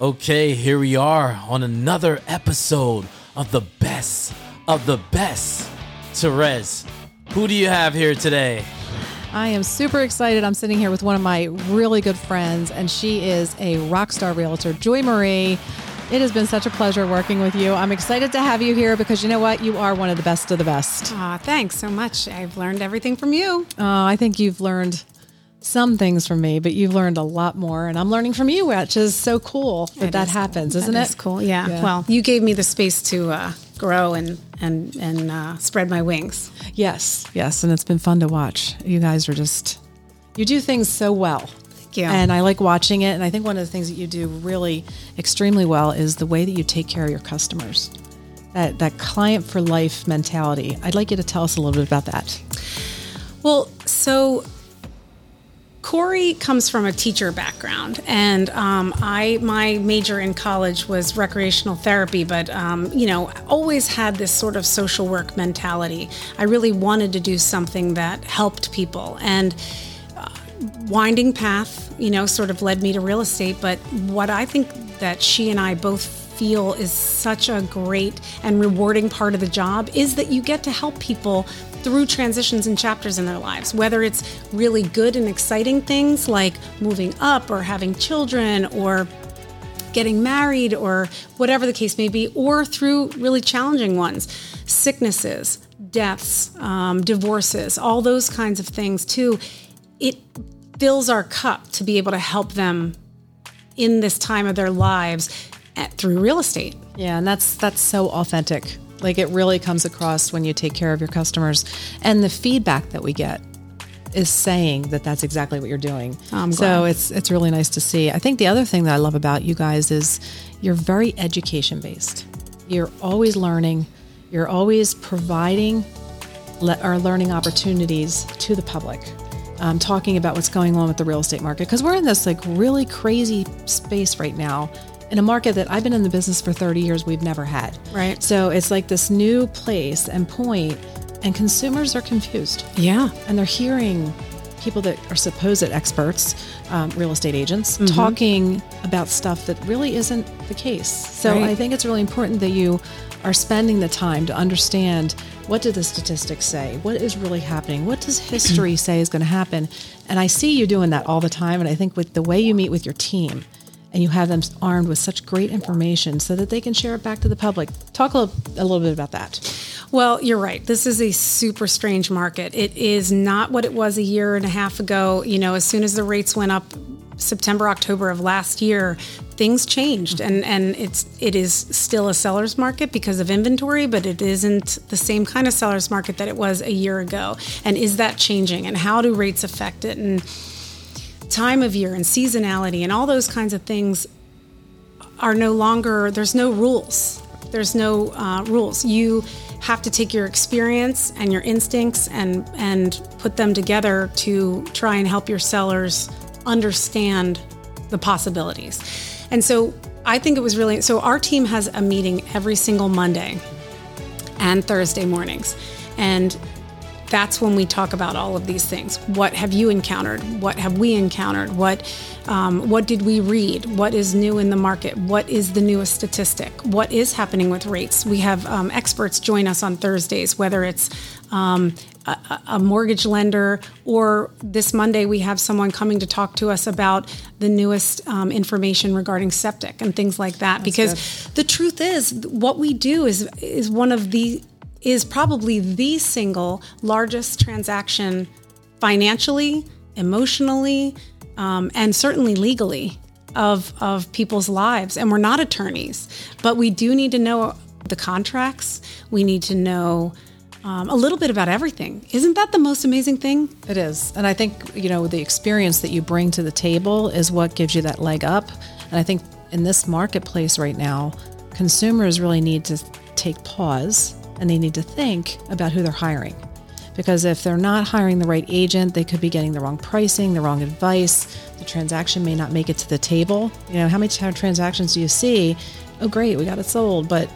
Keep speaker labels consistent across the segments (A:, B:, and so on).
A: Okay, here we are on another episode of the best of the best. Therese, who do you have here today?
B: I am super excited. I'm sitting here with one of my really good friends, and she is a rock star realtor, Joy Marie. It has been such a pleasure working with you. I'm excited to have you here because you know what? You are one of the best of the best.
C: Aw, thanks so much. I've learned everything from you.
B: Uh, I think you've learned some things from me, but you've learned a lot more, and I'm learning from you, which is so cool that
C: It
B: that
C: is-
B: happens, isn't
C: that
B: it?
C: is cool. Yeah.
B: Yeah.
C: Well, you gave me the space to uh, grow and and and uh, spread my wings.
B: Yes, yes, and it's been fun to watch. You guys are just you do things so well.
C: Thank you.
B: And I like watching it. And I think one of the things that you do really extremely well is the way that you take care of your customers. That that client for life mentality. I'd like you to tell us a little bit about that.
C: Well, so Cory comes from a teacher background, and um, I my major in college was recreational therapy, but um, you know always had this sort of social work mentality. I really wanted to do something that helped people, and uh, winding path, you know, sort of led me to real estate. But what I think that she and I both feel is such a great and rewarding part of the job is that you get to help people through transitions and chapters in their lives, whether it's really good and exciting things like moving up or having children or getting married or whatever the case may be, or through really challenging ones, sicknesses, deaths, um, divorces, all those kinds of things too. It fills our cup to be able to help them in this time of their lives at, through real estate.
B: Yeah, and that's that's so authentic. Like it really comes across when you take care of your customers, and the feedback that we get is saying that that's exactly what you're doing.
C: I'm
B: so it's it's really nice to see. I think the other thing that I love about you guys is you're very education based. You're always learning. You're always providing le- or learning opportunities to the public. Um, talking about what's going on with the real estate market because we're in this like really crazy space right now in a market that I've been in the business for 30 years we've never had.
C: Right.
B: So it's like this new place and point, and consumers are confused
C: Yeah.
B: and they're hearing people that are supposed experts, um, real estate agents, talking about stuff that really isn't the case. So
C: Right.
B: I think it's really important that you are spending the time to understand what do the statistics say, what is really happening, what does history say is going to happen, and I see you doing that all the time. And I think with the way you meet with your team. And you have them armed with such great information so that they can share it back to the public. Talk a little, a little bit about that.
C: Well, you're right. This is a super strange market. It is not what it was a year and a half ago. You know, as soon as the rates went up September, October of last year, things changed and and it's it is still a seller's market because of inventory, but it isn't the same kind of seller's market that it was a year ago. And is that changing and how do rates affect it and time of year and seasonality and all those kinds of things are no longer there's no rules. There's no uh, rules. You have to take your experience and your instincts and and put them together to try and help your sellers understand the possibilities. And so i think it was really so our team has a meeting every single monday and thursday mornings. And that's when we talk about all of these things. What have you encountered? What have we encountered? What um, what did we read? What is new in the market? What is the newest statistic? What is happening with rates? We have um, experts join us on Thursdays, whether it's um, a, a mortgage lender or this Monday we have someone coming to talk to us about the newest um, information regarding septic and things like that. because the truth is, what we do is is one of the is probably the single largest transaction financially, emotionally, um, and certainly legally of, of people's lives. And we're not attorneys, but we do need to know the contracts. We need to know um, a little bit about everything. Isn't that the most amazing thing?
B: It is. And I think, you know, the experience that you bring to the table is what gives you that leg up. And I think in this marketplace right now, consumers really need to take pause and they need to think about who they're hiring. Because if they're not hiring the right agent, they could be getting the wrong pricing, the wrong advice. The transaction may not make it to the table. You know, how many transactions do you see? Oh, great, we got it sold, but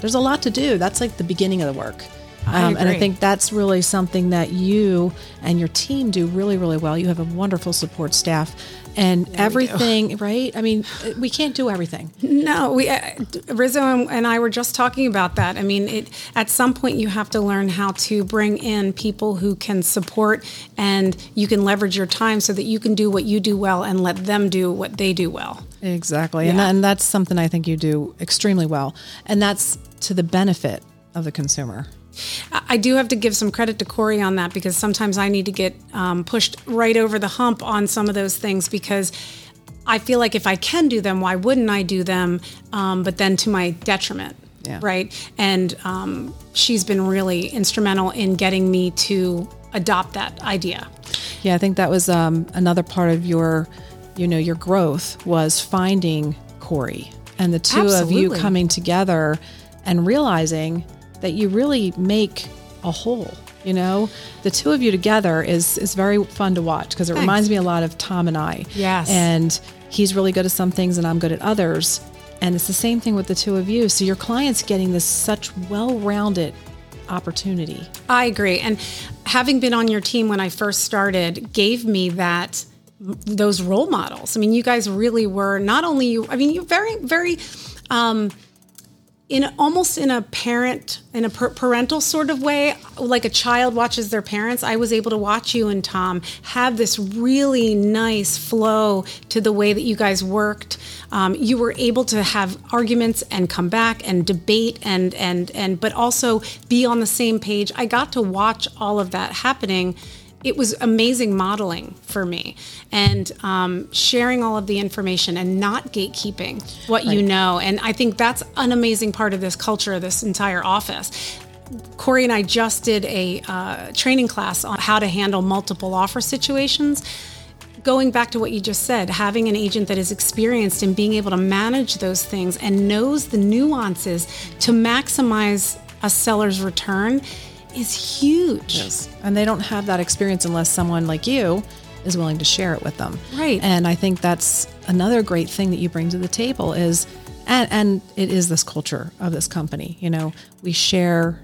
B: there's a lot to do. That's like the beginning of the work. Um, and I think that's really something that you and your team do really, really well. You have a wonderful support staff and everything, right? I mean, we can't do everything.
C: No, we uh, Rizzo and, and I were just talking about that. I mean, it at some point you have to learn how to bring in people who can support and you can leverage your time so that you can do what you do well and let them do what they do well.
B: Exactly. And, that, and that's something I think you do extremely well. And that's to the benefit of the consumer.
C: I do have to give some credit to Cory on that because sometimes I need to get um, pushed right over the hump on some of those things because I feel like if I can do them, why wouldn't I do them? Um, but then to my detriment,
B: Yeah.
C: right? And um, she's been really instrumental in getting me to adopt that idea.
B: Yeah, I think that was um, another part of your, you know, your growth was finding Cory and the two of you coming together and realizing that you really make a whole. You know, the two of you together is is very fun to watch because it
C: Thanks.
B: reminds me a lot of Tom and I.
C: Yes.
B: and he's really good at some things and I'm good at others. And it's the same thing with the two of you. So your client's getting this such well-rounded opportunity.
C: I agree. And having been on your team when I first started gave me that those role models. I mean, you guys really were not only you. I mean, you're very very um, in almost in a parent in a par- parental sort of way like a child watches their parents i was able to watch you and tom have this really nice flow to the way that you guys worked. Um, you were able to have arguments and come back and debate and and and but also be on the same page. I got to watch all of that happening it was amazing modeling for me and um, sharing all of the information and not gatekeeping what you know. And I think that's an amazing part of this culture of this entire office. Cory and I just did a uh, training class on how to handle multiple offer situations. Going back to what you just said, having an agent that is experienced in being able to manage those things and knows the nuances to maximize a seller's return is huge.
B: And they don't have that experience unless someone like you is willing to share it with them.
C: Right.
B: And I think that's another great thing that you bring to the table is and and it is this culture of this company. You know, we share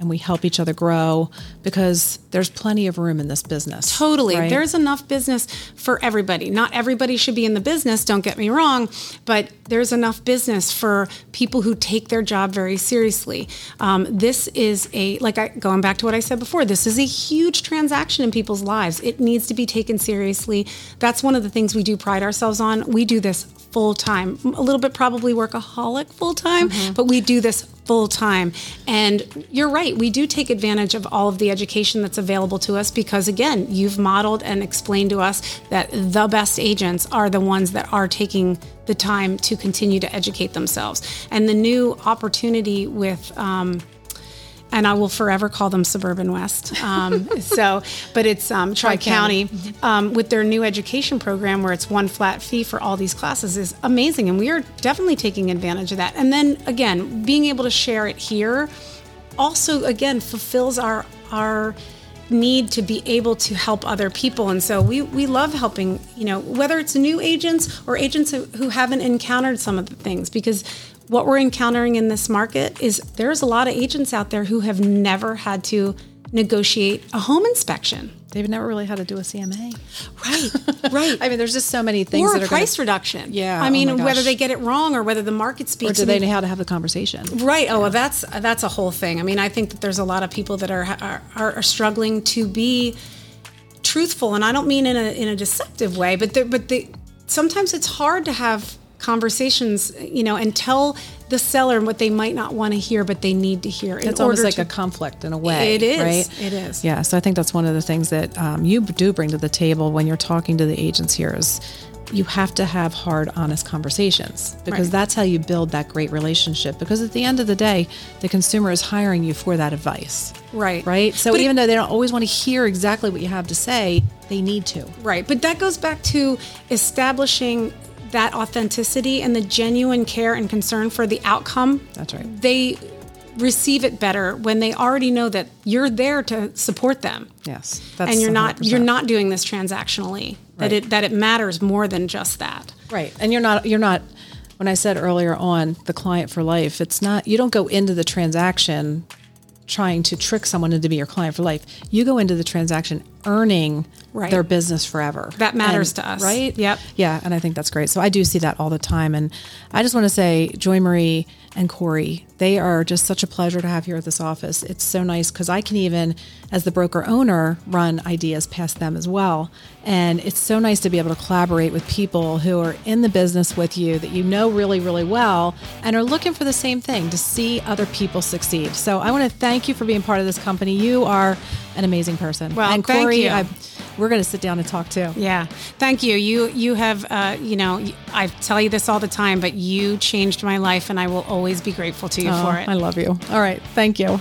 B: and we help each other grow because there's plenty of room in this business.
C: Totally.
B: right?
C: There's enough business for everybody. Not everybody should be in the business, don't get me wrong, but there's enough business for people who take their job very seriously. Um, this is a, like I, going back to what I said before, this is a huge transaction in people's lives. It needs to be taken seriously. That's one of the things we do pride ourselves on. We do this full time, a little bit probably workaholic full time, but we do this full time. And you're right, we do take advantage of all of the education that's available to us because, again, you've modeled and explained to us that the best agents are the ones that are taking the time to continue to educate themselves. And the new opportunity with, um, and I will forever call them Suburban West. Um, so, but it's um, Tri County um, with their new education program where it's one flat fee for all these classes is amazing, and we are definitely taking advantage of that. And then again, being able to share it here also again fulfills our our need to be able to help other people and so we we love helping you know whether it's new agents or agents who, who haven't encountered some of the things because what we're encountering in this market is there's a lot of agents out there who have never had to negotiate a home inspection
B: They've never really had to do a CMA.
C: right right
B: I mean, there's just so many things
C: or
B: that
C: a
B: are gonna-
C: price reduction
B: Yeah,
C: i
B: oh
C: mean
B: my
C: whether they get it wrong or whether the market
B: or
C: speaks
B: do they know how to have the conversation?
C: Right. Oh, well, that's that's a whole thing. I mean, I think that there's a lot of people that are are, are struggling to be truthful, and I don't mean in a in a deceptive way, but but they sometimes it's hard to have conversations, you know, and tell the seller what they might not want to hear, but they need to hear.
B: It's almost like
C: to-
B: a conflict in a way.
C: It is.
B: Right?
C: It is.
B: Yeah. So I think that's one of the things that um, you do bring to the table when you're talking to the agents here is you have to have hard, honest conversations because
C: Right.
B: that's how you build that great relationship. Because at the end of the day, the consumer is hiring you for that advice.
C: Right.
B: Right. So
C: But it-
B: even though they don't always want to hear exactly what you have to say, they need to.
C: Right. But that goes back to establishing that authenticity and the genuine care and concern for the outcome.
B: That's right.
C: They receive it better when they already know that you're there to support them.
B: Yes. That's
C: and you're not
B: 100%.
C: you're not doing this transactionally. That
B: Right.
C: it that it matters more than just that.
B: Right. And you're not you're not when I said earlier on the client for life, it's not you don't go into the transaction trying to trick someone into be your client for life. You go into the transaction earning
C: Right.
B: their business forever.
C: That matters
B: And-
C: to us.
B: right?
C: Yep.
B: Yeah, and I think that's great. So I do see that all the time, and I just want to say, Joy Marie and Cory, they are just such a pleasure to have here at this office. It's so nice because I can even, as the broker owner, run ideas past them as well, and it's so nice to be able to collaborate with people who are in the business with you that you know really, really well, and are looking for the same thing to see other people succeed. So I want to thank you for being part of this company. You are an amazing person.
C: Well,
B: and
C: Cory.
B: I, we're going to sit down and talk too.
C: Yeah, thank you. You you have uh, you know I tell you this all the time, but you changed my life, and I will always be grateful to you
B: Oh,
C: for it.
B: I love you. All right. Thank you.